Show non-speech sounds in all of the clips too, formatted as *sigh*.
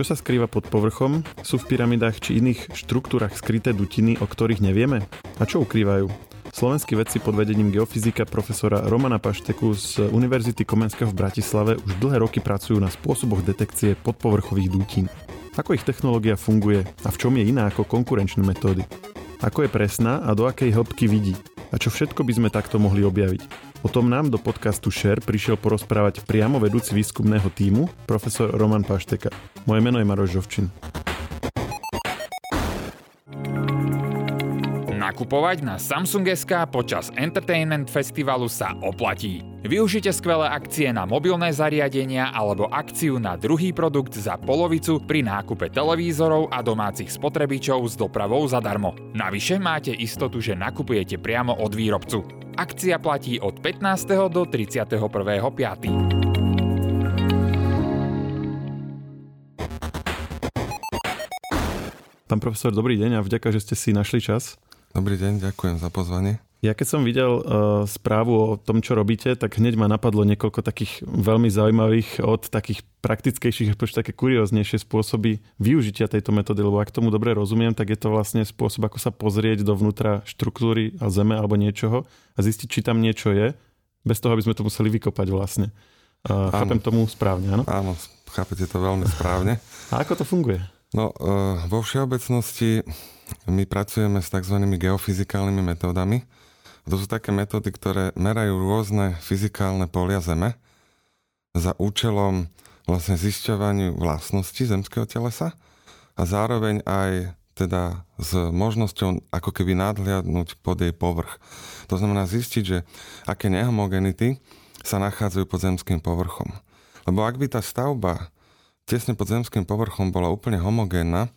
Čo sa skrýva pod povrchom? Sú v pyramidách či iných štruktúrach skryté dutiny, o ktorých nevieme? A čo ukrývajú? Slovenskí vedci pod vedením geofyzika profesora Romana Pašteku z Univerzity Komenského v Bratislave už dlhé roky pracujú na spôsoboch detekcie podpovrchových dutín. Ako ich technológia funguje a v čom je iná ako konkurenčné metódy? Ako je presná a do akej hĺbky vidí? A čo všetko by sme takto mohli objaviť? O tom nám do podcastu Share prišiel porozprávať priamo vedúci výskumného týmu, profesor Roman Pašteka. Moje meno je Maroš Žovčin. Nakupovať na Samsung SK počas Entertainment Festivalu sa oplatí. Využite skvelé akcie na mobilné zariadenia alebo akciu na druhý produkt za polovicu pri nákupe televízorov a domácich spotrebičov s dopravou zadarmo. Navyše máte istotu, že nakupujete priamo od výrobcu. Akcia platí od 15. do 31.5. Pán profesor, dobrý deň a vďaka, že ste si našli čas. Dobrý deň, ďakujem za pozvanie. Ja keď som videl uh, správu o tom, čo robíte, tak hneď ma napadlo niekoľko takých veľmi zaujímavých od takých praktickejších až také kurióznejšie spôsoby využitia tejto metódy, lebo ak tomu dobre rozumiem, tak je to vlastne spôsob, ako sa pozrieť dovnútra štruktúry a zeme alebo niečoho a zistiť, či tam niečo je, bez toho, aby sme to museli vykopať vlastne. Uh, chápem tomu správne, áno? Áno, chápete to veľmi správne. *laughs* A ako to funguje? No, uh, vo všeobecnosti my pracujeme s tzv. geofyzikálnymi metódami. To sú také metódy, ktoré merajú rôzne fyzikálne polia Zeme za účelom vlastne zisťovaniu vlastnosti zemského telesa a zároveň aj teda s možnosťou ako keby nadhliadnúť pod jej povrch. To znamená zistiť, že aké nehomogenity sa nachádzajú pod zemským povrchom. Lebo ak by tá stavba tesne pod zemským povrchom bola úplne homogénna,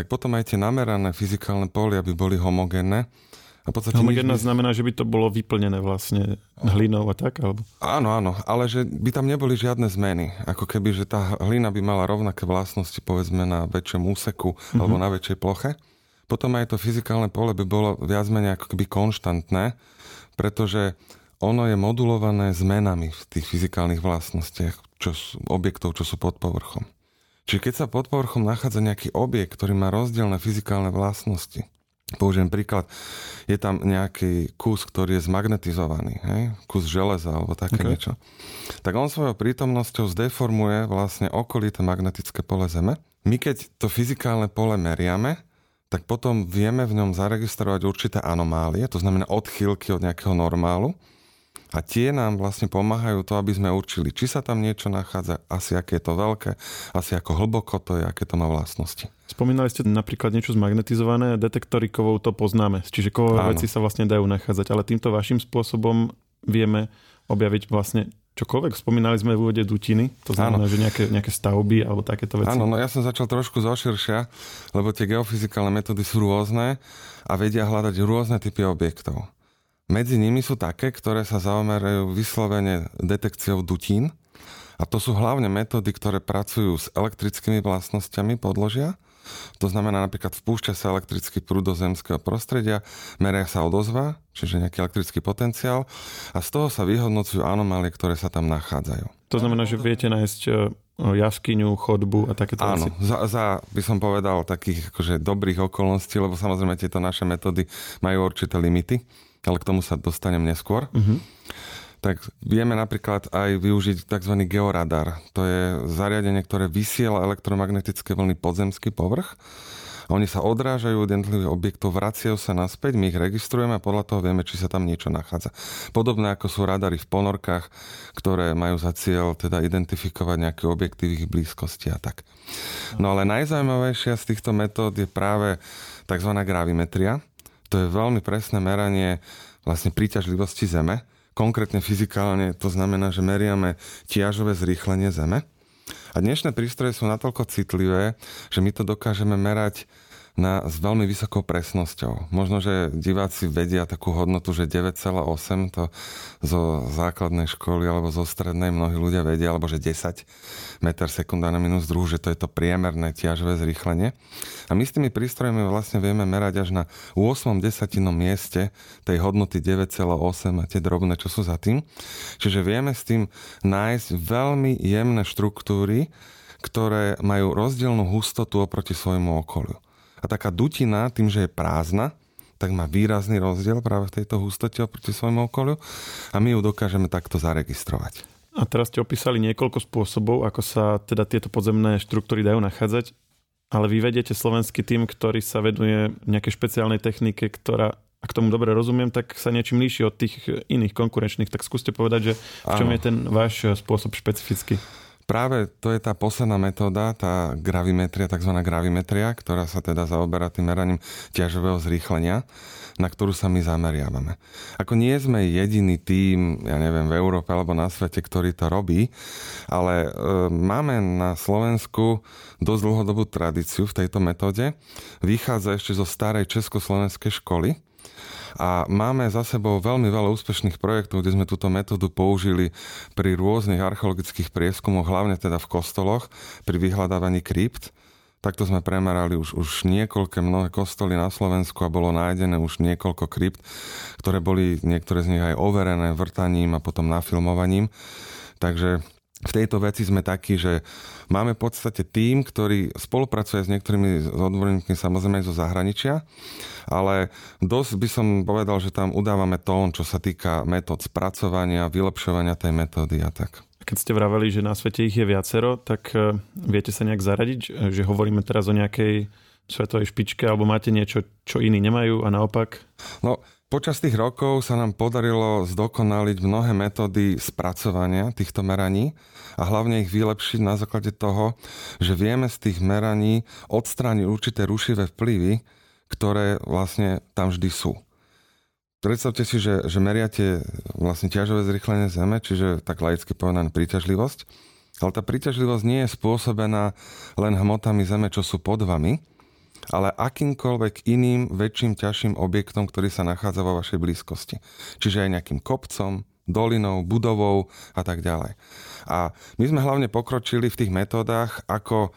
tak potom aj tie namerané fyzikálne polia by boli homogénne. A Homogénne by... znamená, že by to bolo vyplnené vlastne hlinou a tak? Alebo... Áno, áno, ale že by tam neboli žiadne zmeny. Ako keby, že tá hlina by mala rovnaké vlastnosti povedzme na väčšom úseku mm-hmm. alebo na väčšej ploche. Potom aj to fyzikálne pole by bolo viac menej ako keby konštantné, pretože ono je modulované zmenami v tých fyzikálnych vlastnostiach čo sú, objektov, čo sú pod povrchom. Čiže keď sa pod povrchom nachádza nejaký objekt, ktorý má rozdielne fyzikálne vlastnosti, použijem príklad, je tam nejaký kus, ktorý je zmagnetizovaný, hej? kus železa alebo také okay. niečo, tak on svojou prítomnosťou zdeformuje vlastne okolité magnetické pole Zeme. My keď to fyzikálne pole meriame, tak potom vieme v ňom zaregistrovať určité anomálie, to znamená odchýlky od nejakého normálu a tie nám vlastne pomáhajú to, aby sme určili, či sa tam niečo nachádza, asi aké je to veľké, asi ako hlboko to je, aké to má vlastnosti. Spomínali ste napríklad niečo zmagnetizované, detektory kovov to poznáme, čiže kovové veci sa vlastne dajú nachádzať, ale týmto vašim spôsobom vieme objaviť vlastne čokoľvek. Spomínali sme v úvode dutiny, to znamená, Áno. že nejaké, nejaké stavby alebo takéto veci. Áno, no ja som začal trošku zoširšia, lebo tie geofyzikálne metódy sú rôzne a vedia hľadať rôzne typy objektov. Medzi nimi sú také, ktoré sa zaomerajú vyslovene detekciou dutín. A to sú hlavne metódy, ktoré pracujú s elektrickými vlastnosťami podložia. To znamená napríklad vpúšťa sa elektrický prúd do zemského prostredia, meria sa odozva, čiže nejaký elektrický potenciál a z toho sa vyhodnocujú anomálie, ktoré sa tam nachádzajú. To znamená, že viete nájsť e, jaskyňu, chodbu a takéto Áno, veci? za, za, by som povedal, takých akože dobrých okolností, lebo samozrejme tieto naše metódy majú určité limity ale k tomu sa dostanem neskôr. Uh-huh. Tak vieme napríklad aj využiť tzv. georadar. To je zariadenie, ktoré vysiela elektromagnetické vlny podzemský povrch. Oni sa odrážajú od jednotlivých objektov, vraciajú sa naspäť, my ich registrujeme a podľa toho vieme, či sa tam niečo nachádza. Podobné ako sú radary v ponorkách, ktoré majú za cieľ teda identifikovať nejaké objekty v ich blízkosti a tak. No ale najzaujímavejšia z týchto metód je práve tzv. gravimetria. To je veľmi presné meranie vlastne príťažlivosti Zeme. Konkrétne fyzikálne to znamená, že meriame tiažové zrýchlenie Zeme. A dnešné prístroje sú natoľko citlivé, že my to dokážeme merať na, s veľmi vysokou presnosťou. Možno, že diváci vedia takú hodnotu, že 9,8 to zo základnej školy alebo zo strednej mnohí ľudia vedia, alebo že 10 m sekunda na minus druhu, že to je to priemerné ťažové zrýchlenie. A my s tými prístrojmi vlastne vieme merať až na 8 desatinom mieste tej hodnoty 9,8 a tie drobné, čo sú za tým. Čiže vieme s tým nájsť veľmi jemné štruktúry, ktoré majú rozdielnú hustotu oproti svojmu okoliu. A taká dutina, tým, že je prázdna, tak má výrazný rozdiel práve v tejto hustote oproti svojmu okoliu a my ju dokážeme takto zaregistrovať. A teraz ste opísali niekoľko spôsobov, ako sa teda tieto podzemné štruktúry dajú nachádzať, ale vy vedete slovenský tým, ktorý sa veduje nejakej špeciálnej technike, ktorá ak tomu dobre rozumiem, tak sa niečím líši od tých iných konkurenčných. Tak skúste povedať, že v čom Áno. je ten váš spôsob špecifický. Práve to je tá posledná metóda, tá gravimetria, tzv. gravimetria, ktorá sa teda zaoberá tým meraním ťažového zrýchlenia, na ktorú sa my zameriavame. Ako nie sme jediný tým, ja neviem, v Európe alebo na svete, ktorý to robí, ale e, máme na Slovensku dosť dlhodobú tradíciu v tejto metóde. Vychádza ešte zo starej československej školy, a máme za sebou veľmi veľa úspešných projektov, kde sme túto metódu použili pri rôznych archeologických prieskumoch, hlavne teda v kostoloch, pri vyhľadávaní krypt. Takto sme premerali už, už niekoľké mnohé kostoly na Slovensku a bolo nájdené už niekoľko krypt, ktoré boli niektoré z nich aj overené vrtaním a potom nafilmovaním. Takže v tejto veci sme takí, že máme v podstate tým, ktorý spolupracuje s niektorými odborníkmi samozrejme aj zo zahraničia, ale dosť by som povedal, že tam udávame tón, čo sa týka metód spracovania, vylepšovania tej metódy a tak. Keď ste vraveli, že na svete ich je viacero, tak e, viete sa nejak zaradiť, e, že hovoríme teraz o nejakej svetovej špičke, alebo máte niečo, čo iní nemajú a naopak? No, Počas tých rokov sa nám podarilo zdokonaliť mnohé metódy spracovania týchto meraní a hlavne ich vylepšiť na základe toho, že vieme z tých meraní odstrániť určité rušivé vplyvy, ktoré vlastne tam vždy sú. Predstavte si, že, že meriate vlastne ťažové zrychlenie Zeme, čiže tak laicky povedané príťažlivosť, ale tá príťažlivosť nie je spôsobená len hmotami Zeme, čo sú pod vami, ale akýmkoľvek iným väčším, ťažším objektom, ktorý sa nachádza vo vašej blízkosti. Čiže aj nejakým kopcom, dolinou, budovou a tak ďalej. A my sme hlavne pokročili v tých metódach, ako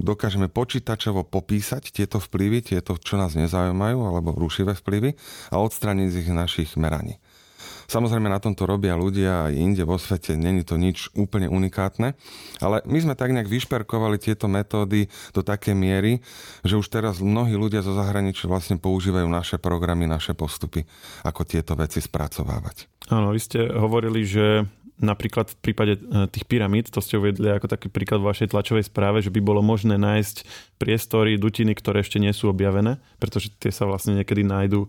dokážeme počítačovo popísať tieto vplyvy, tieto, čo nás nezaujímajú, alebo rušivé vplyvy a odstraniť z ich našich meraní. Samozrejme na tomto robia ľudia aj inde vo svete, není to nič úplne unikátne, ale my sme tak nejak vyšperkovali tieto metódy do také miery, že už teraz mnohí ľudia zo zahraničia vlastne používajú naše programy, naše postupy, ako tieto veci spracovávať. Áno, vy ste hovorili, že napríklad v prípade e, tých pyramíd, to ste uvedli ako taký príklad v vašej tlačovej správe, že by bolo možné nájsť priestory, dutiny, ktoré ešte nie sú objavené, pretože tie sa vlastne niekedy nájdú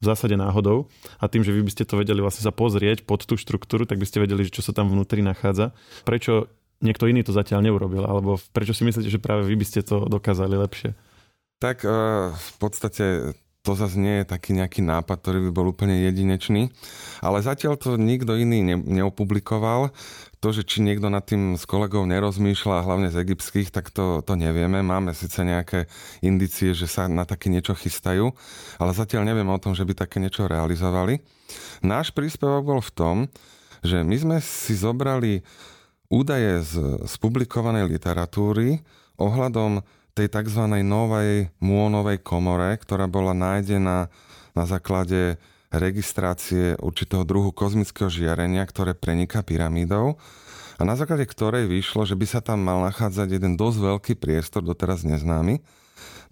v zásade náhodou a tým, že vy by ste to vedeli vlastne sa pozrieť pod tú štruktúru, tak by ste vedeli, čo sa tam vnútri nachádza. Prečo niekto iný to zatiaľ neurobil? Alebo prečo si myslíte, že práve vy by ste to dokázali lepšie? Tak uh, v podstate to zase nie je taký nejaký nápad, ktorý by bol úplne jedinečný. Ale zatiaľ to nikto iný ne, neopublikoval. To, že či niekto nad tým s kolegou nerozmýšľa, hlavne z egyptských, tak to, to nevieme. Máme síce nejaké indície, že sa na také niečo chystajú, ale zatiaľ nevieme o tom, že by také niečo realizovali. Náš príspevok bol v tom, že my sme si zobrali údaje z, z publikovanej literatúry ohľadom tej tzv. novej mônovej komore, ktorá bola nájdená na základe registrácie určitého druhu kozmického žiarenia, ktoré preniká pyramídou a na základe ktorej vyšlo, že by sa tam mal nachádzať jeden dosť veľký priestor, doteraz neznámy.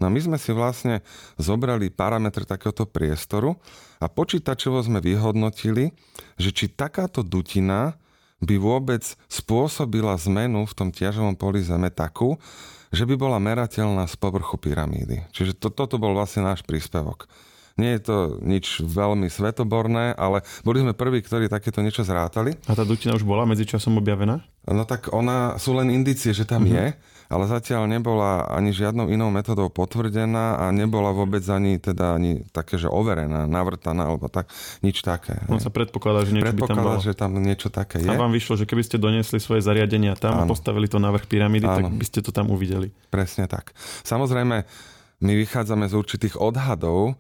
No a my sme si vlastne zobrali parametre takéhoto priestoru a počítačovo sme vyhodnotili, že či takáto dutina by vôbec spôsobila zmenu v tom ťažovom poli Zeme takú, že by bola merateľná z povrchu pyramídy. Čiže to, toto bol vlastne náš príspevok. Nie je to nič veľmi svetoborné, ale boli sme prví, ktorí takéto niečo zrátali. A tá dutina už bola medzičasom objavená? No tak ona, sú len indície, že tam uh-huh. je, ale zatiaľ nebola ani žiadnou inou metodou potvrdená a nebola vôbec ani teda ani také, že overená, navrtaná alebo tak, nič také. On sa predpokladá, že niečo predpokladá, by tam bolo. že tam niečo také je. A vám vyšlo, že keby ste doniesli svoje zariadenia tam Áno. a postavili to na vrch pyramídy, Áno. tak by ste to tam uvideli. Presne tak. Samozrejme, my vychádzame z určitých odhadov,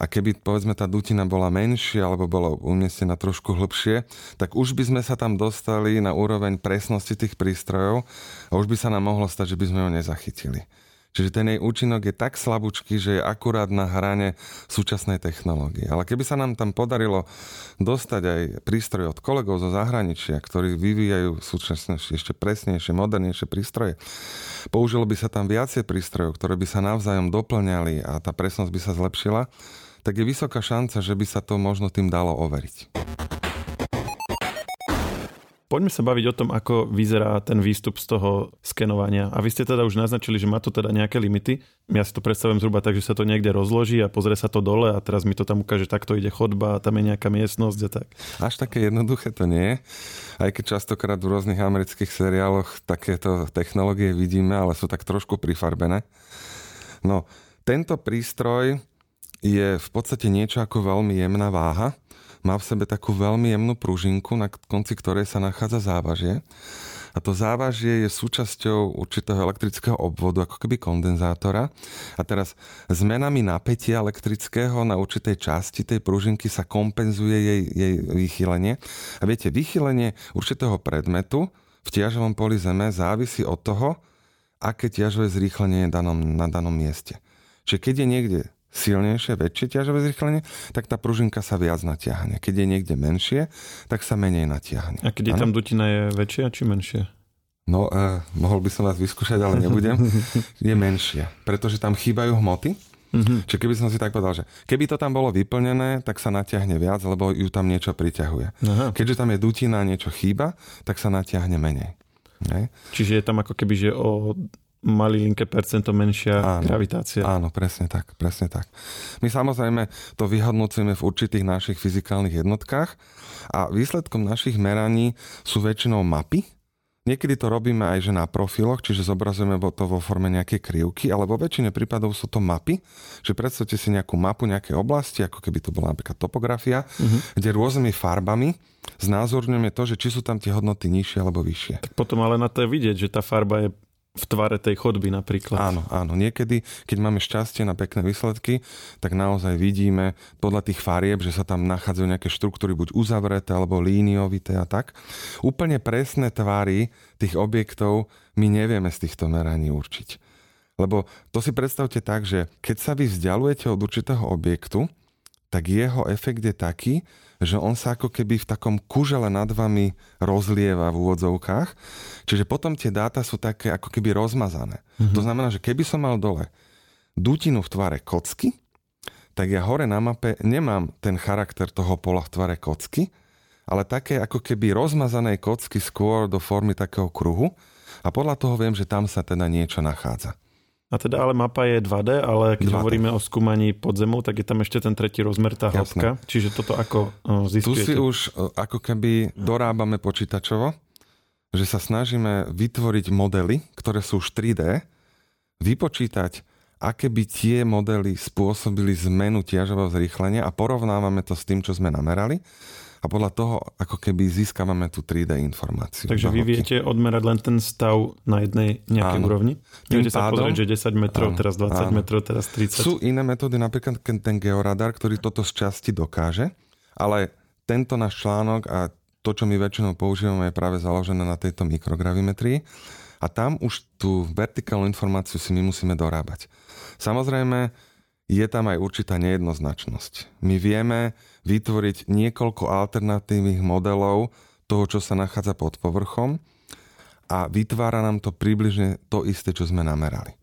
a keby povedzme tá dutina bola menšia alebo bola umiestnená trošku hlbšie, tak už by sme sa tam dostali na úroveň presnosti tých prístrojov a už by sa nám mohlo stať, že by sme ho nezachytili. Čiže ten jej účinok je tak slabúčky, že je akurát na hrane súčasnej technológie. Ale keby sa nám tam podarilo dostať aj prístroje od kolegov zo zahraničia, ktorí vyvíjajú súčasnejšie, ešte presnejšie, modernejšie prístroje, použilo by sa tam viacej prístrojov, ktoré by sa navzájom doplňali a tá presnosť by sa zlepšila, tak je vysoká šanca, že by sa to možno tým dalo overiť. Poďme sa baviť o tom, ako vyzerá ten výstup z toho skenovania. A vy ste teda už naznačili, že má to teda nejaké limity. Ja si to predstavujem zhruba tak, že sa to niekde rozloží a pozrie sa to dole a teraz mi to tam ukáže, takto ide chodba a tam je nejaká miestnosť a tak. Až také jednoduché to nie je. Aj keď častokrát v rôznych amerických seriáloch takéto technológie vidíme, ale sú tak trošku prifarbené. No, tento prístroj je v podstate niečo ako veľmi jemná váha, má v sebe takú veľmi jemnú pružinku, na konci ktorej sa nachádza závažie. A to závažie je súčasťou určitého elektrického obvodu, ako keby kondenzátora. A teraz zmenami napätia elektrického na určitej časti tej pružinky sa kompenzuje jej, jej vychylenie. A viete, vychylenie určitého predmetu v ťažovom poli Zeme závisí od toho, aké ťažové zrýchlenie je danom, na danom mieste. Čiže keď je niekde silnejšie, väčšie ťažové zrýchlenie, tak tá pružinka sa viac natiahne. Keď je niekde menšie, tak sa menej natiahne. A keď je tam dutina je väčšia či menšia? No, eh, mohol by som vás vyskúšať, ale nebudem. *laughs* je menšia, pretože tam chýbajú hmoty. Mm-hmm. Čiže keby som si tak povedal, že keby to tam bolo vyplnené, tak sa natiahne viac, lebo ju tam niečo priťahuje. Aha. Keďže tam je dutina a niečo chýba, tak sa natiahne menej. Ne? Čiže je tam ako keby, že o malilinké percento menšia áno, gravitácia. Áno, presne tak, presne tak. My samozrejme to vyhodnocujeme v určitých našich fyzikálnych jednotkách a výsledkom našich meraní sú väčšinou mapy, Niekedy to robíme aj že na profiloch, čiže zobrazujeme to vo forme nejakej krivky, ale vo väčšine prípadov sú to mapy, že predstavte si nejakú mapu nejakej oblasti, ako keby to bola napríklad topografia, uh-huh. kde rôznymi farbami znázorňujeme to, že či sú tam tie hodnoty nižšie alebo vyššie. Tak potom ale na to je vidieť, že tá farba je v tvare tej chodby napríklad. Áno, áno. Niekedy, keď máme šťastie na pekné výsledky, tak naozaj vidíme podľa tých farieb, že sa tam nachádzajú nejaké štruktúry buď uzavreté alebo líniovité a tak. Úplne presné tvary tých objektov my nevieme z týchto meraní určiť. Lebo to si predstavte tak, že keď sa vy vzdialujete od určitého objektu, tak jeho efekt je taký, že on sa ako keby v takom kužele nad vami rozlieva v úvodzovkách. Čiže potom tie dáta sú také ako keby rozmazané. Mm-hmm. To znamená, že keby som mal dole dutinu v tvare kocky, tak ja hore na mape nemám ten charakter toho pola v tvare kocky, ale také ako keby rozmazané kocky skôr do formy takého kruhu a podľa toho viem, že tam sa teda niečo nachádza. A teda ale mapa je 2D, ale keď 2D. hovoríme o skúmaní podzemov, tak je tam ešte ten tretí rozmer, tá hĺbka. Čiže toto ako zistujete? Tu si už ako keby dorábame počítačovo, že sa snažíme vytvoriť modely, ktoré sú už 3D, vypočítať, aké by tie modely spôsobili zmenu ťažového zrýchlenia a porovnávame to s tým, čo sme namerali a podľa toho ako keby získavame tú 3D informáciu. Takže vy viete odmerať len ten stav na jednej nejakej áno. úrovni? Viete sa pozrieť, že 10 metrov, áno, teraz 20 áno. metrov, teraz 30? Sú iné metódy, napríklad ten georadar, ktorý toto z časti dokáže, ale tento náš článok a to, čo my väčšinou používame, je práve založené na tejto mikrogravimetrii a tam už tú vertikálnu informáciu si my musíme dorábať. Samozrejme, je tam aj určitá nejednoznačnosť. My vieme vytvoriť niekoľko alternatívnych modelov toho, čo sa nachádza pod povrchom a vytvára nám to približne to isté, čo sme namerali.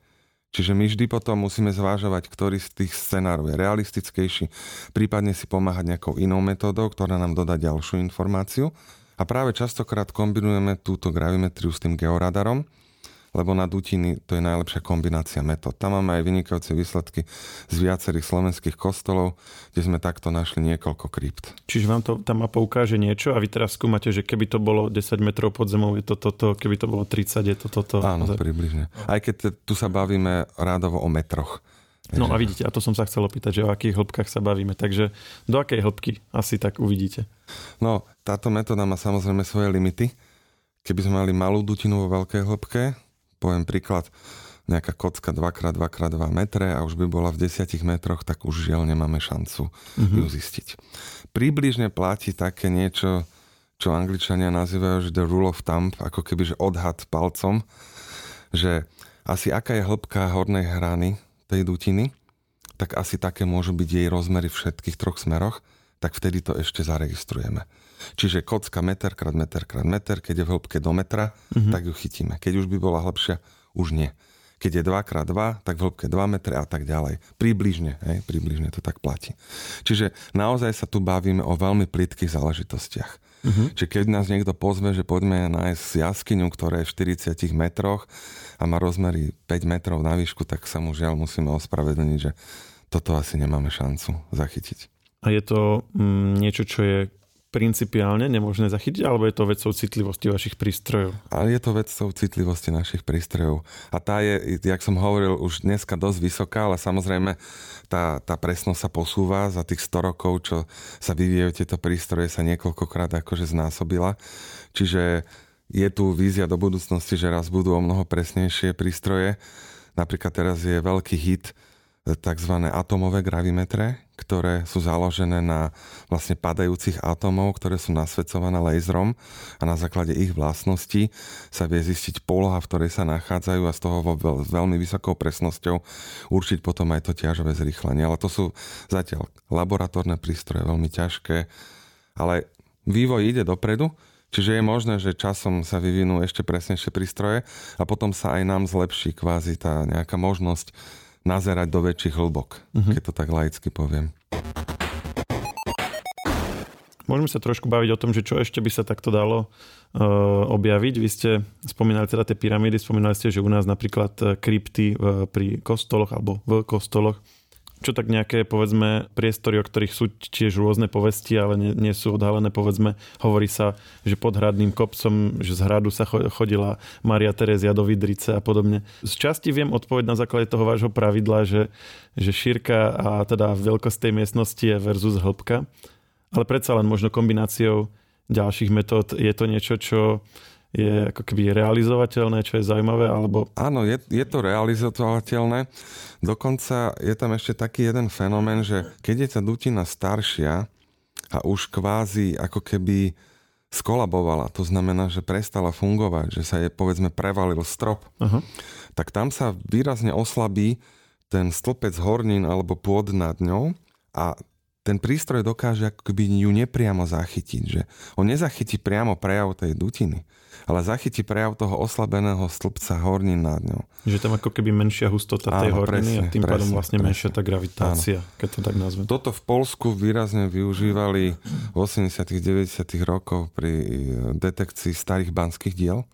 Čiže my vždy potom musíme zvážovať, ktorý z tých scenárov je realistickejší, prípadne si pomáhať nejakou inou metódou, ktorá nám dodá ďalšiu informáciu. A práve častokrát kombinujeme túto gravimetriu s tým georadarom, lebo na dutiny to je najlepšia kombinácia metód. Tam máme aj vynikajúce výsledky z viacerých slovenských kostolov, kde sme takto našli niekoľko krypt. Čiže vám to, tá mapa ukáže niečo a vy teraz skúmate, že keby to bolo 10 metrov pod zemou, je to toto, keby to bolo 30, je to toto. Áno, približne. Aj keď tu sa bavíme rádovo o metroch. No a vidíte, a to som sa chcel opýtať, že o akých hĺbkach sa bavíme. Takže do akej hĺbky asi tak uvidíte? No, táto metóda má samozrejme svoje limity. Keby sme mali malú dutinu vo veľkej hĺbke, poviem príklad, nejaká kocka 2x2x2 metre a už by bola v 10 metroch, tak už žiaľ nemáme šancu mm-hmm. ju zistiť. Približne platí také niečo, čo angličania nazývajú, že the rule of thumb, ako keby že odhad palcom, že asi aká je hĺbka hornej hrany tej dutiny, tak asi také môžu byť jej rozmery v všetkých troch smeroch, tak vtedy to ešte zaregistrujeme. Čiže kocka meter krát meter krát meter, keď je v hĺbke do metra, mm-hmm. tak ju chytíme. Keď už by bola hĺbšia, už nie. Keď je 2x2, tak v hĺbke 2 metre a tak ďalej. Približne, hej, približne to tak platí. Čiže naozaj sa tu bavíme o veľmi plitkých záležitostiach. Uh-huh. Čiže keď nás niekto pozve, že poďme nájsť jaskyňu, ktorá je v 40 metroch a má rozmery 5 metrov na výšku, tak sa mu žiaľ musíme ospravedlniť, že toto asi nemáme šancu zachytiť. A je to mm, niečo, čo je principiálne nemožné zachytiť, alebo je to vecou citlivosti vašich prístrojov? Ale je to vecou citlivosti našich prístrojov. A tá je, jak som hovoril, už dneska dosť vysoká, ale samozrejme tá, tá presnosť sa posúva za tých 100 rokov, čo sa vyvíjajú tieto prístroje, sa niekoľkokrát akože znásobila. Čiže je tu vízia do budúcnosti, že raz budú o mnoho presnejšie prístroje. Napríklad teraz je veľký hit tzv. atomové gravimetre, ktoré sú založené na vlastne padajúcich atómov, ktoré sú nasvedcované laserom a na základe ich vlastností sa vie zistiť poloha, v ktorej sa nachádzajú a z toho vo veľmi vysokou presnosťou určiť potom aj to ťažové zrýchlenie. Ale to sú zatiaľ laboratórne prístroje, veľmi ťažké, ale vývoj ide dopredu, Čiže je možné, že časom sa vyvinú ešte presnejšie prístroje a potom sa aj nám zlepší kvázi tá nejaká možnosť nazerať do väčších hĺbok, uh-huh. keď to tak laicky poviem. Môžeme sa trošku baviť o tom, že čo ešte by sa takto dalo uh, objaviť. Vy ste spomínali teda tie pyramídy, spomínali ste, že u nás napríklad e, krypty uh, pri kostoloch alebo v kostoloch čo tak nejaké, povedzme, priestory, o ktorých sú tiež rôzne povesti, ale nie, nie sú odhalené, povedzme, hovorí sa, že pod hradným kopcom, že z hradu sa chodila Maria Terezia do Vidrice a podobne. Z časti viem odpoveď na základe toho vášho pravidla, že, že šírka a teda veľkosť tej miestnosti je versus hĺbka, ale predsa len možno kombináciou ďalších metód je to niečo, čo je ako keby realizovateľné, čo je zaujímavé? Alebo... Áno, je, je to realizovateľné. Dokonca je tam ešte taký jeden fenomén, že keď je tá dutina staršia a už kvázi ako keby skolabovala, to znamená, že prestala fungovať, že sa je povedzme prevalil strop, uh-huh. tak tam sa výrazne oslabí ten stĺpec hornín alebo pôd nad ňou a ten prístroj dokáže ako keby ju nepriamo zachytiť, že on nezachytí priamo prejav tej dutiny, ale zachytí prejav toho oslabeného stĺpca hornín nad ňou. Že tam ako keby menšia hustota tej Áno, horniny presne, a tým presne, pádom vlastne presne. menšia tá gravitácia, Áno. keď to tak nazvem. Toto v Polsku výrazne využívali v 80 90 rokoch pri e, detekcii starých banských diel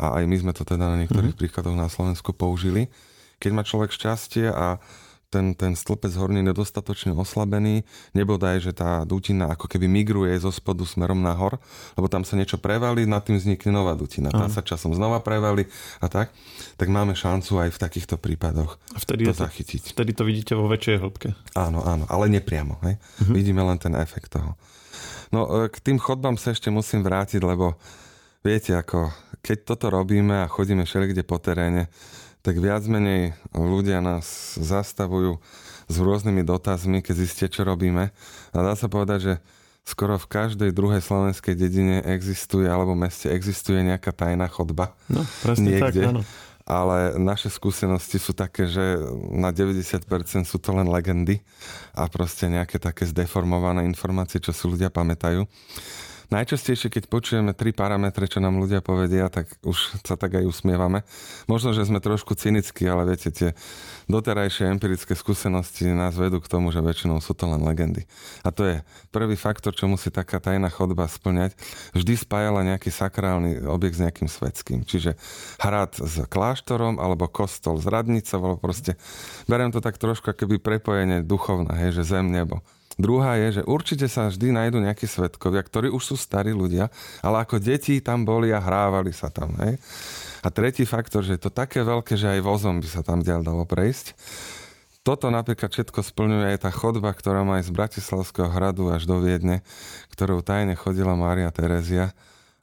a aj my sme to teda na niektorých mm-hmm. príkladoch na Slovensku použili. Keď má človek šťastie a ten, ten stĺpec horný nedostatočne oslabený, nebodaj, že tá dutina ako keby migruje zo spodu smerom nahor, lebo tam sa niečo prevalí, nad tým vznikne nová dutina. Tá sa časom znova prevalí a tak, tak máme šancu aj v takýchto prípadoch a vtedy to, to zachytiť. Vtedy to vidíte vo väčšej hĺbke. Áno, áno, ale nepriamo. Hej? Uh-huh. Vidíme len ten efekt toho. No e, k tým chodbám sa ešte musím vrátiť, lebo viete, ako keď toto robíme a chodíme všelikde po teréne, tak viac menej ľudia nás zastavujú s rôznymi dotazmi, keď zistia, čo robíme. A dá sa povedať, že skoro v každej druhej slovenskej dedine existuje, alebo meste existuje nejaká tajná chodba. No, presne niekde. tak, áno. Ale naše skúsenosti sú také, že na 90% sú to len legendy a proste nejaké také zdeformované informácie, čo si ľudia pamätajú. Najčastejšie, keď počujeme tri parametre, čo nám ľudia povedia, tak už sa tak aj usmievame. Možno, že sme trošku cynickí, ale viete, tie doterajšie empirické skúsenosti nás vedú k tomu, že väčšinou sú to len legendy. A to je prvý faktor, čo musí taká tajná chodba splňať. Vždy spájala nejaký sakrálny objekt s nejakým svetským. Čiže hrad s kláštorom, alebo kostol s radnicou, alebo proste beriem to tak trošku keby prepojenie duchovné, hej, že zem, nebo. Druhá je, že určite sa vždy nájdú nejakí svetkovia, ktorí už sú starí ľudia, ale ako deti tam boli a hrávali sa tam. Hej? A tretí faktor, že je to také veľké, že aj vozom by sa tam ďal dalo prejsť. Toto napríklad všetko splňuje aj tá chodba, ktorá má aj z Bratislavského hradu až do Viedne, ktorou tajne chodila Mária Terezia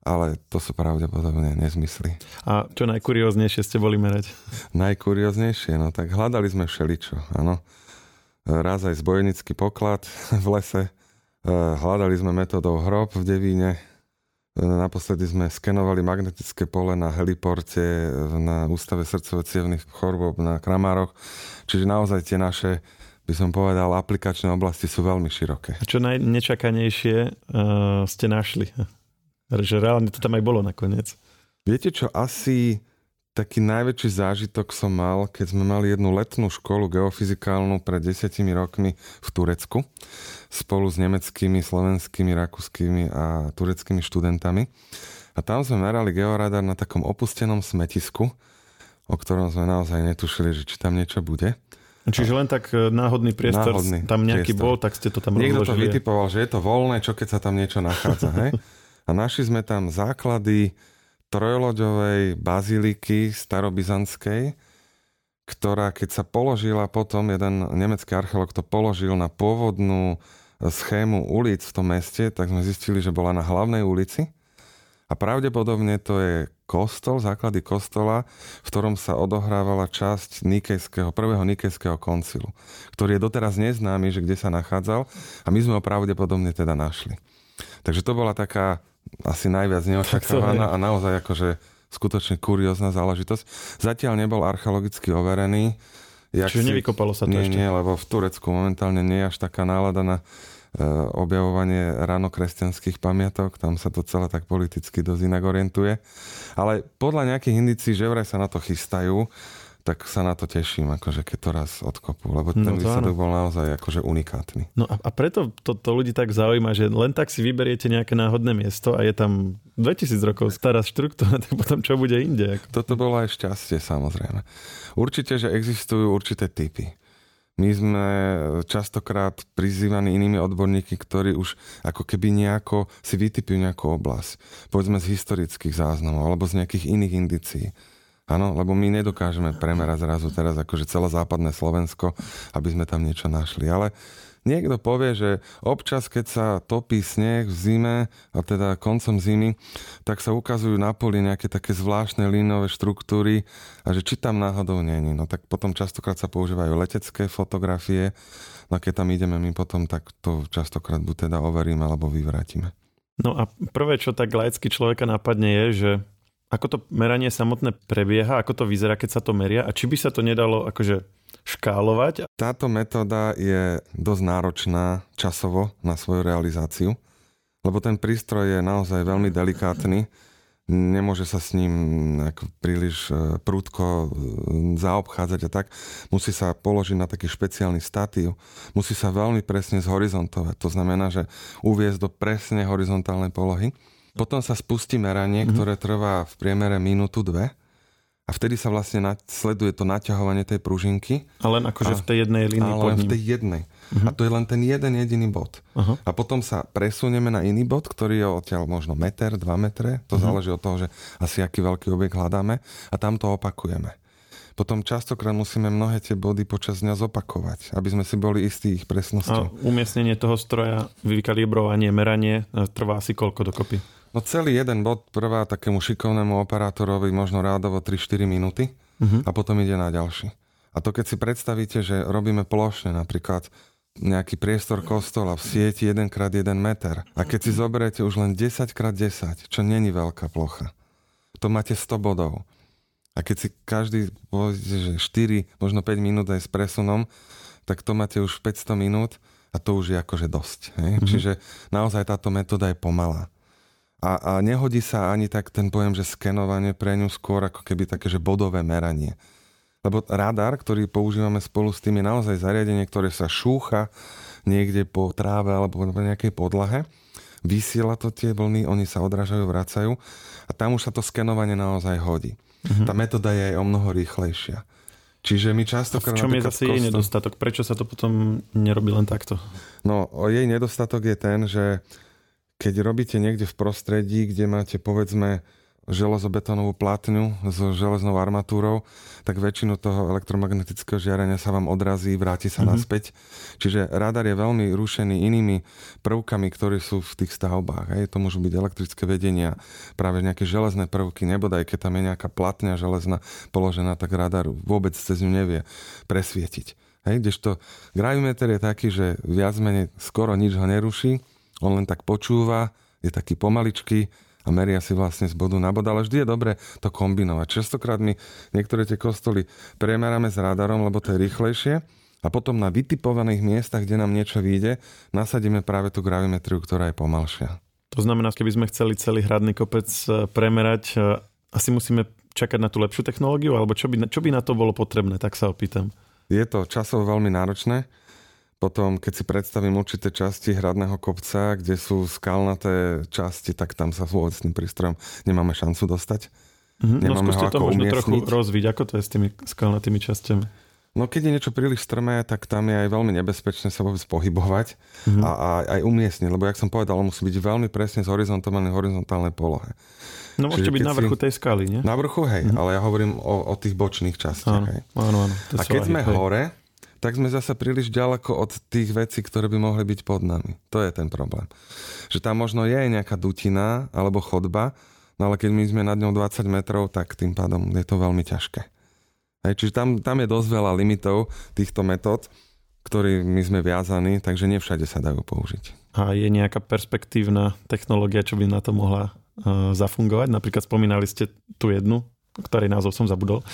ale to sú pravdepodobne nezmysly. A čo najkurióznejšie ste boli merať? Najkurióznejšie, no tak hľadali sme všeličo, áno raz aj zbojenický poklad *laughs* v lese. E, hľadali sme metodou hrob v Devíne. Naposledy sme skenovali magnetické pole na heliporte, na Ústave srdcovo chorôb na Kramároch. Čiže naozaj tie naše, by som povedal, aplikačné oblasti sú veľmi široké. A čo najnečakanejšie uh, ste našli? *laughs* Že reálne to tam aj bolo nakoniec. Viete čo, asi taký najväčší zážitok som mal, keď sme mali jednu letnú školu geofyzikálnu pred desiatimi rokmi v Turecku spolu s nemeckými, slovenskými, rakúskymi a tureckými študentami. A tam sme merali georadar na takom opustenom smetisku, o ktorom sme naozaj netušili, že či tam niečo bude. Čiže len tak e, náhodný priestor, náhodný tam nejaký priestor. bol, tak ste to tam Niekto rozložili. to vytipoval, že je to voľné, čo keď sa tam niečo nachádza. hej? A našli sme tam základy trojloďovej baziliky starobizantskej, ktorá keď sa položila potom, jeden nemecký archeolog to položil na pôvodnú schému ulic v tom meste, tak sme zistili, že bola na hlavnej ulici a pravdepodobne to je kostol, základy kostola, v ktorom sa odohrávala časť nikejského, prvého nikejského koncilu, ktorý je doteraz neznámy, že kde sa nachádzal a my sme ho pravdepodobne teda našli. Takže to bola taká asi najviac neočakávaná a naozaj akože skutočne kuriózna záležitosť. Zatiaľ nebol archeologicky overený. Jak Čiže si... nevykopalo sa to nie, ešte? Nie, lebo v Turecku momentálne nie je až taká nálada na e, objavovanie ranokresťanských pamiatok, tam sa to celé tak politicky dosť inak orientuje. Ale podľa nejakých indícií, že vraj sa na to chystajú, tak sa na to teším, akože keď to raz odkopú, lebo ten no výsledok áno. bol naozaj akože unikátny. No a, a preto to, to ľudí tak zaujíma, že len tak si vyberiete nejaké náhodné miesto a je tam 2000 rokov stará štruktúra, *laughs* tak potom čo bude inde? Ako? Toto bolo aj šťastie, samozrejme. Určite, že existujú určité typy. My sme častokrát prizývaní inými odborníky, ktorí už ako keby nejako si vytipujú nejakú oblasť. Povedzme z historických záznamov alebo z nejakých iných indicií Áno, lebo my nedokážeme premerať zrazu teraz akože celé západné Slovensko, aby sme tam niečo našli. Ale niekto povie, že občas, keď sa topí sneh v zime, a teda koncom zimy, tak sa ukazujú na poli nejaké také zvláštne línové štruktúry a že či tam náhodou není. No tak potom častokrát sa používajú letecké fotografie, no keď tam ideme my potom, tak to častokrát buď teda overíme alebo vyvrátime. No a prvé, čo tak laicky človeka napadne je, že ako to meranie samotné prebieha, ako to vyzerá, keď sa to meria a či by sa to nedalo akože škálovať? Táto metóda je dosť náročná časovo na svoju realizáciu, lebo ten prístroj je naozaj veľmi delikátny. Nemôže sa s ním príliš e, prúdko e, zaobchádzať a tak. Musí sa položiť na taký špeciálny statív. Musí sa veľmi presne zhorizontovať. To znamená, že uviezť do presne horizontálnej polohy. Potom sa spustí meranie, mm-hmm. ktoré trvá v priemere minútu, dve. A vtedy sa vlastne sleduje to naťahovanie tej pružinky. A len akože a, v tej jednej línii Ale len v tej jednej. Uh-huh. A to je len ten jeden jediný bod. Uh-huh. A potom sa presunieme na iný bod, ktorý je odtiaľ možno meter, dva metre. To uh-huh. záleží od toho, že asi aký veľký objekt hľadáme. A tam to opakujeme. Potom častokrát musíme mnohé tie body počas dňa zopakovať, aby sme si boli istí ich presnosťou. A umiestnenie toho stroja, vykalibrovanie, meranie trvá asi koľko dokopy? No celý jeden bod trvá takému šikovnému operátorovi možno rádovo 3-4 minúty uh-huh. a potom ide na ďalší. A to keď si predstavíte, že robíme plošne napríklad nejaký priestor kostola v sieti 1x1 meter a keď si zoberiete už len 10x10, čo není veľká plocha, to máte 100 bodov. A keď si každý poviete, že 4, možno 5 minút aj s presunom, tak to máte už 500 minút a to už je akože dosť. Hej? Mm-hmm. Čiže naozaj táto metóda je pomalá. A, a nehodí sa ani tak ten pojem, že skenovanie pre ňu skôr ako keby také, že bodové meranie. Lebo radar, ktorý používame spolu s tým, je naozaj zariadenie, ktoré sa šúcha niekde po tráve alebo po nejakej podlahe. Vysiela to tie vlny, oni sa odrážajú, vracajú a tam už sa to skenovanie naozaj hodí. Mm-hmm. Tá metóda je aj o mnoho rýchlejšia. Čiže my často... v čom je zase jej nedostatok? Prečo sa to potom nerobí len takto? No, jej nedostatok je ten, že keď robíte niekde v prostredí, kde máte povedzme železobetónovú platňu s železnou armatúrou, tak väčšinu toho elektromagnetického žiarenia sa vám odrazí, vráti sa mm-hmm. naspäť. Čiže radar je veľmi rušený inými prvkami, ktoré sú v tých stavbách. Hej. To môžu byť elektrické vedenia, práve nejaké železné prvky, nebodaj keď tam je nejaká platňa železná položená, tak radar vôbec cez ňu nevie presvietiť. Hej, kdežto gravimeter je taký, že viac menej skoro nič ho neruší, on len tak počúva, je taký pomaličký a meria si vlastne z bodu na bod, ale vždy je dobre to kombinovať. Častokrát my niektoré tie kostoly premeráme s radarom, lebo to je rýchlejšie a potom na vytipovaných miestach, kde nám niečo vyjde, nasadíme práve tú gravimetriu, ktorá je pomalšia. To znamená, keby sme chceli celý hradný kopec e, premerať, e, asi musíme čakať na tú lepšiu technológiu, alebo čo by, čo by na to bolo potrebné, tak sa opýtam. Je to časovo veľmi náročné. Potom, keď si predstavím určité časti hradného kopca, kde sú skalnaté časti, tak tam sa vôbec tým prístrojom nemáme šancu dostať. Mm-hmm. No skúste to možno umiestniť. trochu rozviť, ako to je s tými skalnatými častiami. No keď je niečo príliš strmé, tak tam je aj veľmi nebezpečné sa vôbec pohybovať mm-hmm. a, a aj umiestniť, lebo jak som povedal, musí byť veľmi presne zhorizontovaný v horizontálnej polohe. No môžete byť na vrchu si... tej skaly, nie? Na vrchu, hej, mm-hmm. ale ja hovorím o, o tých bočných častiach. Áno, hej. áno, áno. A keď sme hej. hore, tak sme zase príliš ďaleko od tých vecí, ktoré by mohli byť pod nami. To je ten problém. Že tam možno je nejaká dutina alebo chodba, no ale keď my sme nad ňou 20 metrov, tak tým pádom je to veľmi ťažké. Hej, čiže tam, tam je dosť veľa limitov týchto metód, ktorými sme viazaní, takže nie všade sa dajú použiť. A je nejaká perspektívna technológia, čo by na to mohla uh, zafungovať? Napríklad spomínali ste tú jednu, ktorej názov som zabudol.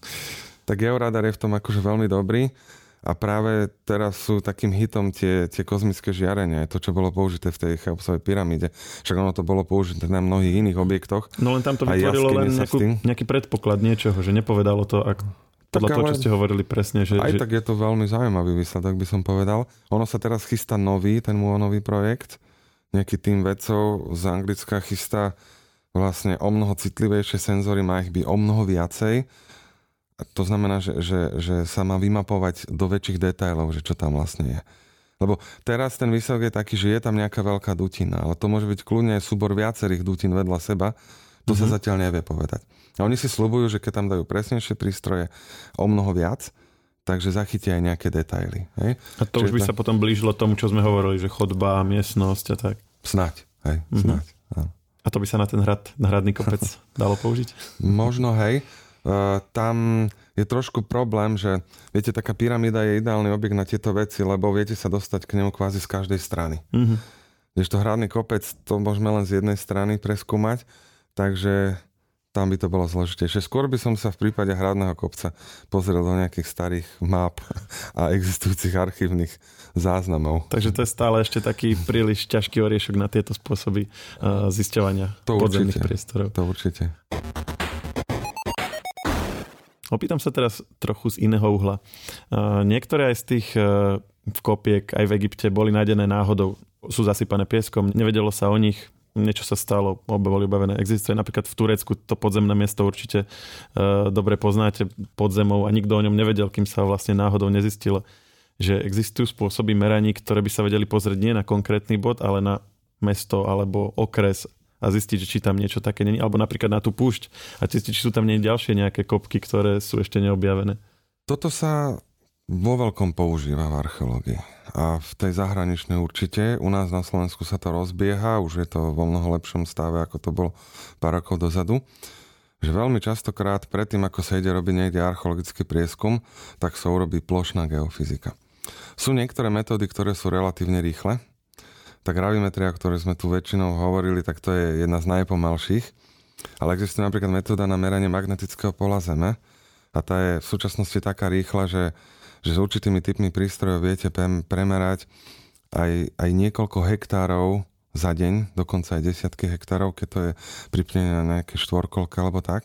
*laughs* tak Georadar je v tom akože veľmi dobrý. A práve teraz sú takým hitom tie, tie kozmické žiarenia, to, čo bolo použité v tej Cheopsovej pyramíde. Však ono to bolo použité na mnohých iných objektoch. No len tam to vytvorilo len nejakú, nejaký predpoklad niečoho, že nepovedalo to, ak, podľa tak toho, čo ste hovorili presne. Že, aj že... tak je to veľmi zaujímavý výsledok, by som povedal. Ono sa teraz chystá nový, ten muonový projekt. Nejaký tým vedcov z Anglicka chystá vlastne o mnoho citlivejšie senzory, má ich byť o mnoho viacej to znamená, že, že, že sa má vymapovať do väčších detailov, že čo tam vlastne je. Lebo teraz ten výsledok je taký, že je tam nejaká veľká dutina, ale to môže byť kľudne súbor viacerých dutín vedľa seba, to mm-hmm. sa mhm. zatiaľ nevie povedať. A oni si slúbujú, že keď tam dajú presnejšie prístroje o mnoho viac, takže zachytia aj nejaké detaily. Hej? A to Čiže už by to... sa potom blížilo tomu, čo sme hovorili, že chodba, miestnosť a tak. Snaď, hej, mm-hmm. snaď. A to by sa na ten hrad, na hradný kopec *laughs* dalo použiť? Možno, hej. Tam je trošku problém, že viete, taká pyramída je ideálny objekt na tieto veci, lebo viete sa dostať k nemu kvázi z každej strany. Mm-hmm. Kdežto hradný kopec, to môžeme len z jednej strany preskúmať, takže tam by to bolo zložitejšie. Skôr by som sa v prípade hradného kopca pozrel do nejakých starých map a existujúcich archívnych záznamov. Takže to je stále ešte taký príliš ťažký oriešok na tieto spôsoby uh, zisťovania to podzemných určite, priestorov. To určite. Opýtam sa teraz trochu z iného uhla. Niektoré aj z tých e, kopiek aj v Egypte boli nájdené náhodou, sú zasypané pieskom, nevedelo sa o nich, niečo sa stalo, obe boli obavené. Existuje napríklad v Turecku to podzemné miesto určite uh, dobre poznáte pod zemou a nikto o ňom nevedel, kým sa vlastne náhodou nezistilo, že existujú spôsoby meraní, ktoré by sa vedeli pozrieť nie na konkrétny bod, ale na mesto alebo okres a zistiť, či tam niečo také není, alebo napríklad na tú púšť a zistiť, či sú tam nie ďalšie nejaké kopky, ktoré sú ešte neobjavené. Toto sa vo veľkom používa v archeológii. A v tej zahraničnej určite. U nás na Slovensku sa to rozbieha, už je to vo mnoho lepšom stave, ako to bolo pár rokov dozadu. Že veľmi častokrát predtým, ako sa ide robiť niekde archeologický prieskum, tak sa urobí plošná geofyzika. Sú niektoré metódy, ktoré sú relatívne rýchle, tá gravimetria, o ktorej sme tu väčšinou hovorili, tak to je jedna z najpomalších. Ale existuje napríklad metóda na meranie magnetického pola Zeme a tá je v súčasnosti taká rýchla, že, že s určitými typmi prístrojov viete premerať aj, aj niekoľko hektárov za deň, dokonca aj desiatky hektárov, keď to je pripnené na nejaké štvorkolky alebo tak.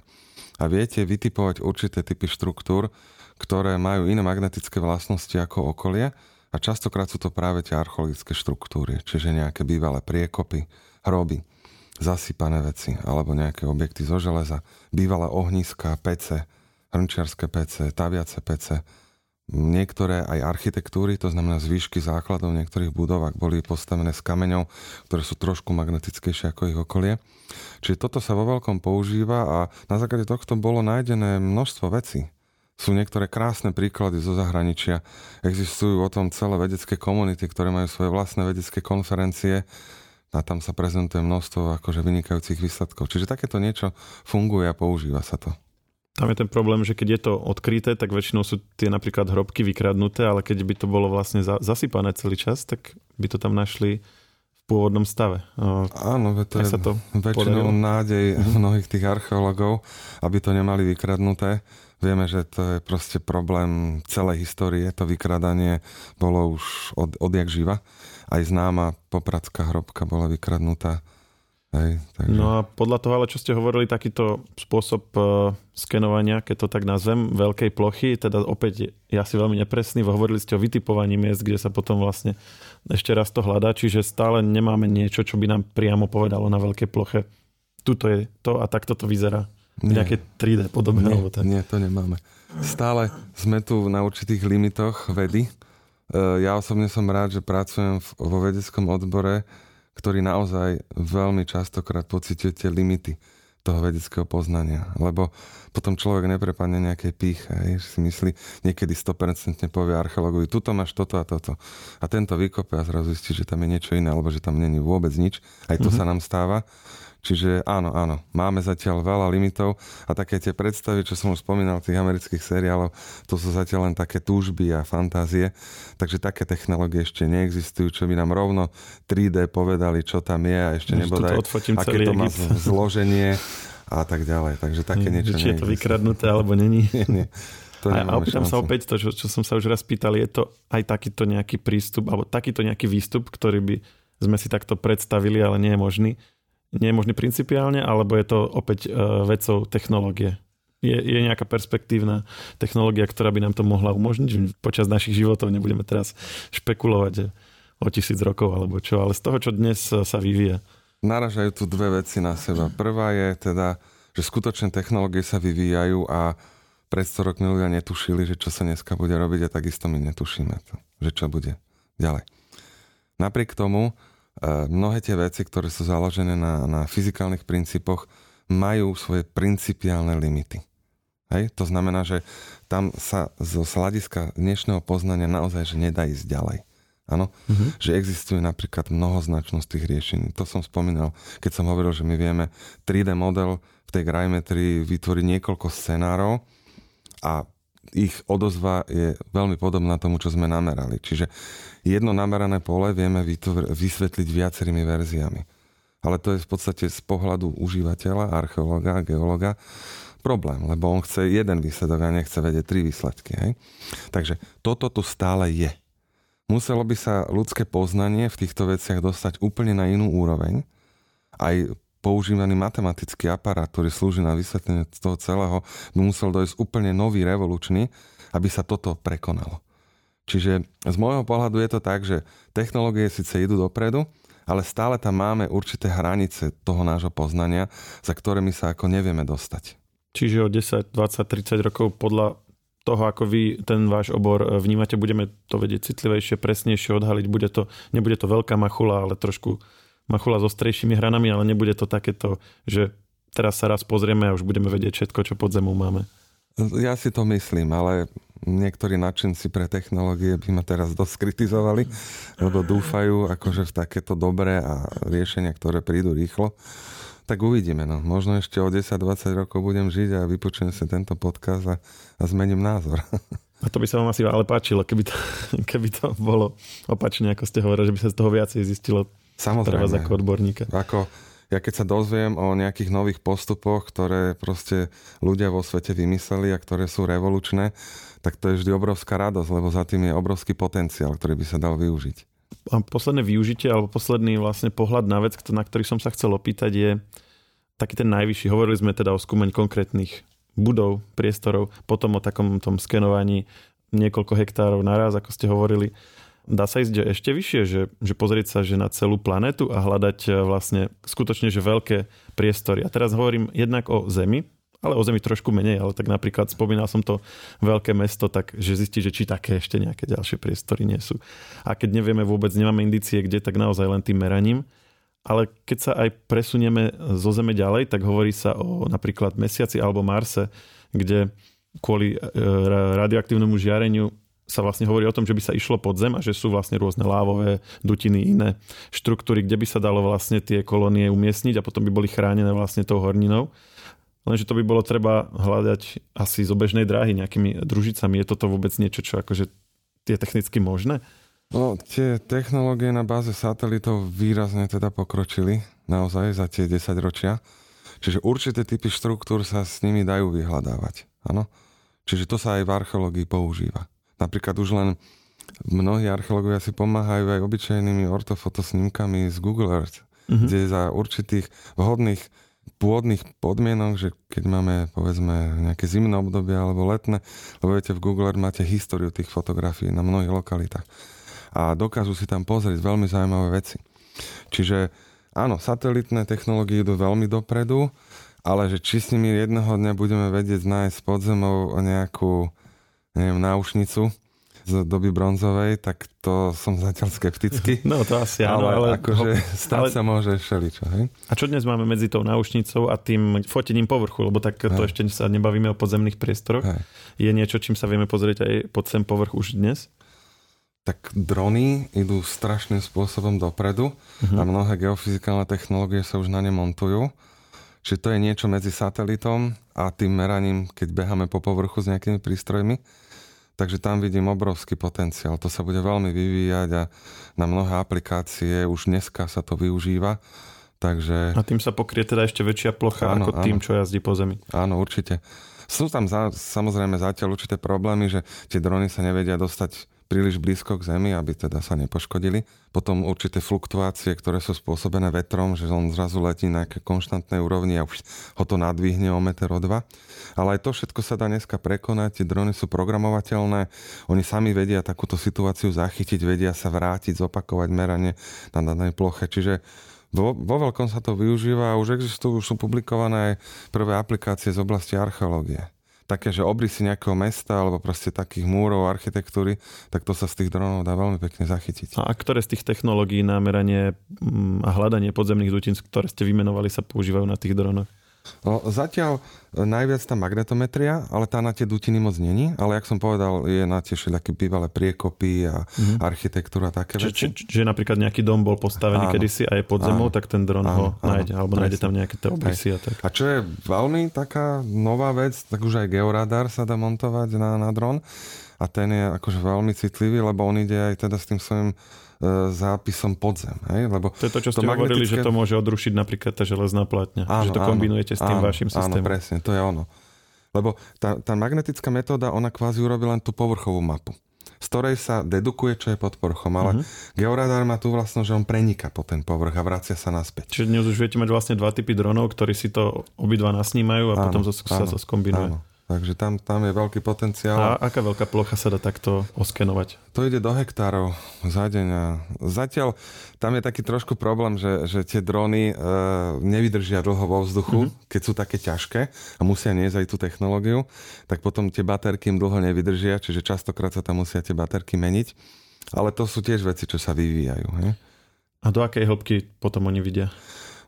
A viete vytipovať určité typy štruktúr, ktoré majú iné magnetické vlastnosti ako okolie a častokrát sú to práve tie archeologické štruktúry, čiže nejaké bývalé priekopy, hroby, zasypané veci alebo nejaké objekty zo železa, bývalé ohniska, pece, hrnčiarské pece, taviace pece, niektoré aj architektúry, to znamená zvýšky základov niektorých budov, ak boli postavené z kameňov, ktoré sú trošku magnetickejšie ako ich okolie. Čiže toto sa vo veľkom používa a na základe tohto bolo nájdené množstvo vecí. Sú niektoré krásne príklady zo zahraničia. Existujú o tom celé vedecké komunity, ktoré majú svoje vlastné vedecké konferencie a tam sa prezentuje množstvo akože vynikajúcich výsledkov. Čiže takéto niečo funguje a používa sa to. Tam je ten problém, že keď je to odkryté, tak väčšinou sú tie napríklad hrobky vykradnuté, ale keď by to bolo vlastne zasypané celý čas, tak by to tam našli v pôvodnom stave. Áno, to je sa to väčšinou podarilo? nádej mnohých tých archeológov, aby to nemali vykradnuté. Vieme, že to je proste problém celej histórie. To vykradanie bolo už od, odjak živa. Aj známa popradská hrobka bola vykradnutá Hej, takže... No a podľa toho, ale čo ste hovorili, takýto spôsob uh, skenovania, keď to tak nazvem, veľkej plochy, teda opäť je asi veľmi nepresný, hovorili ste o vytipovaní miest, kde sa potom vlastne ešte raz to hľadá, čiže stále nemáme niečo, čo by nám priamo povedalo na veľkej ploche. Tuto je to a takto to vyzerá. Nie. Nejaké 3D podobné. Nie, tak. nie, to nemáme. Stále sme tu na určitých limitoch vedy. E, ja osobne som rád, že pracujem vo vedeckom odbore, ktorý naozaj veľmi častokrát pociťujete limity toho vedeckého poznania. Lebo potom človek neprepadne nejakej píche, hej, že si myslí, niekedy 100% povie archeologovi, tuto máš toto a toto. A tento vykope a zrazu zistí, že tam je niečo iné, alebo že tam není vôbec nič. Aj to mm-hmm. sa nám stáva. Čiže áno, áno, máme zatiaľ veľa limitov a také tie predstavy, čo som už spomínal tých amerických seriálov, to sú zatiaľ len také túžby a fantázie, takže také technológie ešte neexistujú, čo by nám rovno 3D povedali, čo tam je a ešte nebodaj, aké to má *laughs* zloženie a tak ďalej. Takže také niečo Či je to vykradnuté alebo není. *laughs* nie, nie. To a, a opýtam sa opäť to, čo, čo som sa už raz pýtal, je to aj takýto nejaký prístup, alebo takýto nejaký výstup, ktorý by sme si takto predstavili, ale nie je možný, nie je principiálne, alebo je to opäť uh, vecou technológie? Je, je nejaká perspektívna technológia, ktorá by nám to mohla umožniť že počas našich životov? Nebudeme teraz špekulovať o tisíc rokov alebo čo, ale z toho, čo dnes sa vyvíja. Naražajú tu dve veci na seba. Prvá je teda, že skutočné technológie sa vyvíjajú a pred 100 rokmi ľudia netušili, že čo sa dneska bude robiť a takisto my netušíme to, že čo bude ďalej. Napriek tomu E, mnohé tie veci, ktoré sú založené na, na fyzikálnych princípoch, majú svoje principiálne limity. Hej? To znamená, že tam sa zo hľadiska dnešného poznania naozaj že nedá ísť ďalej. Áno, mm-hmm. že existuje napríklad mnohoznačnosť tých riešení. To som spomínal, keď som hovoril, že my vieme 3D model v tej grajometrii vytvoriť niekoľko scenárov a ich odozva je veľmi podobná tomu, čo sme namerali. Čiže jedno namerané pole vieme vysvetliť viacerými verziami. Ale to je v podstate z pohľadu užívateľa, archeológa, geológa problém, lebo on chce jeden výsledok a nechce vedieť tri výsledky. Hej? Takže toto tu stále je. Muselo by sa ľudské poznanie v týchto veciach dostať úplne na inú úroveň. Aj používaný matematický aparát, ktorý slúži na vysvetlenie toho celého, by musel dojsť úplne nový, revolučný, aby sa toto prekonalo. Čiže z môjho pohľadu je to tak, že technológie síce idú dopredu, ale stále tam máme určité hranice toho nášho poznania, za ktoré my sa ako nevieme dostať. Čiže o 10, 20, 30 rokov podľa toho, ako vy ten váš obor vnímate, budeme to vedieť citlivejšie, presnejšie odhaliť. Bude to, nebude to veľká machula, ale trošku machula s ostrejšími hranami, ale nebude to takéto, že teraz sa raz pozrieme a už budeme vedieť všetko, čo pod zemou máme. Ja si to myslím, ale niektorí nadšenci pre technológie by ma teraz dosť kritizovali, lebo dúfajú akože v takéto dobré a riešenia, ktoré prídu rýchlo. Tak uvidíme, no. Možno ešte o 10-20 rokov budem žiť a vypočujem si tento podkaz a, a zmením názor. *laughs* A to by sa vám asi ale páčilo, keby to, keby to bolo opačne, ako ste hovorili, že by sa z toho viacej zistilo Samozrejme. Pre vás ako odborníka. Ako, ja keď sa dozviem o nejakých nových postupoch, ktoré proste ľudia vo svete vymysleli a ktoré sú revolučné, tak to je vždy obrovská radosť, lebo za tým je obrovský potenciál, ktorý by sa dal využiť. A posledné využitie, alebo posledný vlastne pohľad na vec, na ktorý som sa chcel opýtať, je taký ten najvyšší. Hovorili sme teda o skúmaní konkrétnych budov, priestorov, potom o takom tom skenovaní niekoľko hektárov naraz, ako ste hovorili dá sa ísť ešte vyššie, že, že pozrieť sa že na celú planetu a hľadať e, vlastne skutočne že veľké priestory. A teraz hovorím jednak o Zemi, ale o Zemi trošku menej, ale tak napríklad spomínal som to veľké mesto, tak že zistí, že či také ešte nejaké ďalšie priestory nie sú. A keď nevieme vôbec, nemáme indície kde, tak naozaj len tým meraním. Ale keď sa aj presunieme zo Zeme ďalej, tak hovorí sa o napríklad Mesiaci alebo Marse, kde kvôli e, radioaktívnemu žiareniu sa vlastne hovorí o tom, že by sa išlo pod zem a že sú vlastne rôzne lávové dutiny, iné štruktúry, kde by sa dalo vlastne tie kolónie umiestniť a potom by boli chránené vlastne tou horninou. Lenže to by bolo treba hľadať asi z obežnej dráhy nejakými družicami. Je toto vôbec niečo, čo akože je technicky možné? No, tie technológie na báze satelitov výrazne teda pokročili naozaj za tie 10 ročia. Čiže určité typy štruktúr sa s nimi dajú vyhľadávať. Áno? Čiže to sa aj v archeológii používa. Napríklad už len mnohí archeológovia si pomáhajú aj obyčajnými ortofotosnímkami z Google Earth, mm-hmm. kde za určitých vhodných pôvodných podmienok, že keď máme povedzme nejaké zimné obdobie alebo letné, lebo viete, v Google Earth máte históriu tých fotografií na mnohých lokalitách a dokážu si tam pozrieť veľmi zaujímavé veci. Čiže áno, satelitné technológie idú veľmi dopredu, ale že či s nimi jedného dňa budeme vedieť nájsť pod zemou nejakú neviem, náušnicu, z doby bronzovej, tak to som zatiaľ skeptický. *laughs* No to asi áno, ale... ale akože stať ale... sa môže všeličo, hej? A čo dnes máme medzi tou náušnicou a tým fotením povrchu, lebo tak to hej. ešte sa nebavíme o podzemných priestoroch. Hej. Je niečo, čím sa vieme pozrieť aj pod sem povrch už dnes? tak drony idú strašným spôsobom dopredu uh-huh. a mnohé geofyzikálne technológie sa už na ne montujú. Čiže to je niečo medzi satelitom a tým meraním, keď beháme po povrchu s nejakými prístrojmi. Takže tam vidím obrovský potenciál. To sa bude veľmi vyvíjať a na mnohé aplikácie už dneska sa to využíva. Takže... A tým sa pokrie teda ešte väčšia plocha áno, ako áno. tým, čo jazdí po zemi. Áno, určite. Sú tam za, samozrejme zatiaľ určité problémy, že tie drony sa nevedia dostať príliš blízko k Zemi, aby teda sa nepoškodili. Potom určité fluktuácie, ktoré sú spôsobené vetrom, že on zrazu letí na nejaké konštantnej úrovni a už ho to nadvihne o meter o dva. Ale aj to všetko sa dá dneska prekonať, tie drony sú programovateľné, oni sami vedia takúto situáciu zachytiť, vedia sa vrátiť, zopakovať meranie na danej ploche. Čiže vo, vo veľkom sa to využíva a už existujú, už sú publikované aj prvé aplikácie z oblasti archeológie také, že obrysy nejakého mesta alebo proste takých múrov, architektúry, tak to sa z tých dronov dá veľmi pekne zachytiť. A ktoré z tých technológií na meranie mm, a hľadanie podzemných dutín, ktoré ste vymenovali, sa používajú na tých dronoch? No, zatiaľ najviac tá magnetometria, ale tá na tie dutiny moc není, ale jak som povedal, je na tie všetky bývalé priekopy a mm-hmm. architektúra také či, veci. Či, či, napríklad nejaký dom bol postavený áno, kedysi a je pod zemou, áno, tak ten dron áno, ho nájde, áno, alebo presne. nájde tam nejaké tie obrysy a tak. A čo je veľmi taká nová vec, tak už aj georadar sa dá montovať na, na dron a ten je akože veľmi citlivý, lebo on ide aj teda s tým svojím E, zápisom podzem. Hej? Lebo to je to, čo ste to hovorili, magnetické... že to môže odrušiť napríklad tá železná platňa. Áno, že to kombinujete áno, s tým áno, vašim systémom. Áno, presne, to je ono. Lebo tá, tá magnetická metóda, ona kvázi urobí len tú povrchovú mapu z ktorej sa dedukuje, čo je pod povrchom. Ale uh-huh. georadar má tu vlastno, že on preniká po ten povrch a vracia sa naspäť. Čiže dnes už viete mať vlastne dva typy dronov, ktorí si to obidva nasnímajú a áno, potom sa to skombinuje. Áno. Takže tam, tam je veľký potenciál. A aká veľká plocha sa dá takto oskenovať? To ide do hektárov za deň. A zatiaľ tam je taký trošku problém, že, že tie drony e, nevydržia dlho vo vzduchu, mm-hmm. keď sú také ťažké a musia niesť aj tú technológiu, tak potom tie baterky im dlho nevydržia, čiže častokrát sa tam musia tie baterky meniť. Ale to sú tiež veci, čo sa vyvíjajú. He? A do akej hĺbky potom oni vidia?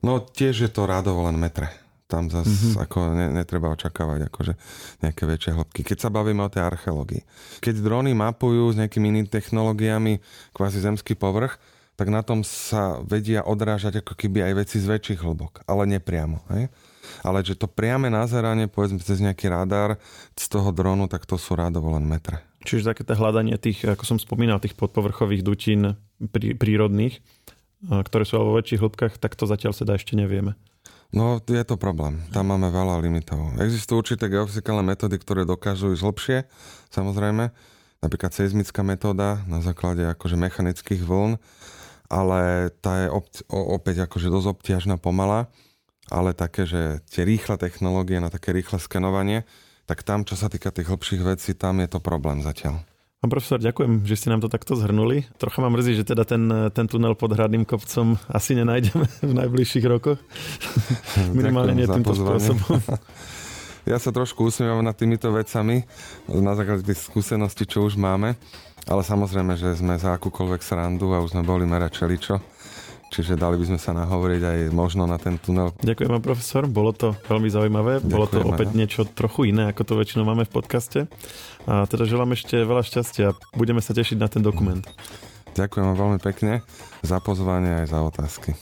No tiež je to rádovo len metre tam zase mm-hmm. ako ne, netreba očakávať akože nejaké väčšie hĺbky. Keď sa bavíme o tej archeológii. Keď drony mapujú s nejakými inými technológiami kvázi zemský povrch, tak na tom sa vedia odrážať ako keby aj veci z väčších hĺbok, ale nepriamo. Hej? Ale že to priame nazeranie, povedzme cez nejaký radar z toho dronu, tak to sú rádovo len metre. Čiže také hľadanie tých, ako som spomínal, tých podpovrchových dutín prí, prírodných, ktoré sú vo väčších hĺbkach, tak to zatiaľ sa dá ešte nevieme. No, je to problém. Tam máme veľa limitov. Existujú určité geofyzikálne metódy, ktoré dokážu ísť hlbšie, samozrejme. Napríklad seizmická metóda na základe akože mechanických vln, ale tá je op- opäť akože dosť obťažná, pomalá, ale také, že tie rýchle technológie na také rýchle skenovanie, tak tam, čo sa týka tých hlbších vecí, tam je to problém zatiaľ. Pán profesor, ďakujem, že ste nám to takto zhrnuli. Trocha ma mrzí, že teda ten, ten tunel pod Hradným kopcom asi nenájdeme *laughs* v najbližších rokoch. Minimálne nie týmto spôsobom. *laughs* Ja sa trošku usmievam nad týmito vecami na základe tých skúseností, čo už máme. Ale samozrejme, že sme za akúkoľvek srandu a už sme boli merať čeličo. Čiže dali by sme sa nahovoriť aj možno na ten tunel. Ďakujem vám, profesor. Bolo to veľmi zaujímavé. Ďakujeme. Bolo to opäť niečo trochu iné, ako to väčšinou máme v podcaste. A teda želám ešte veľa šťastia. Budeme sa tešiť na ten dokument. Ďakujem vám veľmi pekne za pozvanie aj za otázky.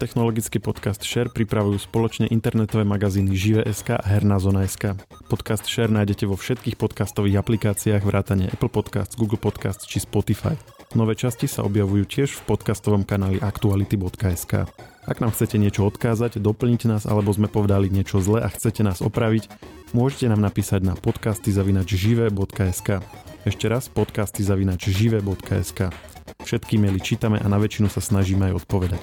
Technologický podcast Share pripravujú spoločne internetové magazíny Žive.sk a Herná zona.sk. Podcast Share nájdete vo všetkých podcastových aplikáciách vrátane Apple Podcasts, Google Podcasts či Spotify. Nové časti sa objavujú tiež v podcastovom kanáli aktuality.sk. Ak nám chcete niečo odkázať, doplniť nás alebo sme povedali niečo zle a chcete nás opraviť, môžete nám napísať na podcasty zavinačžive.sk. Ešte raz podcasty zavinačžive.sk. Všetky maily čítame a na väčšinu sa snažíme aj odpovedať.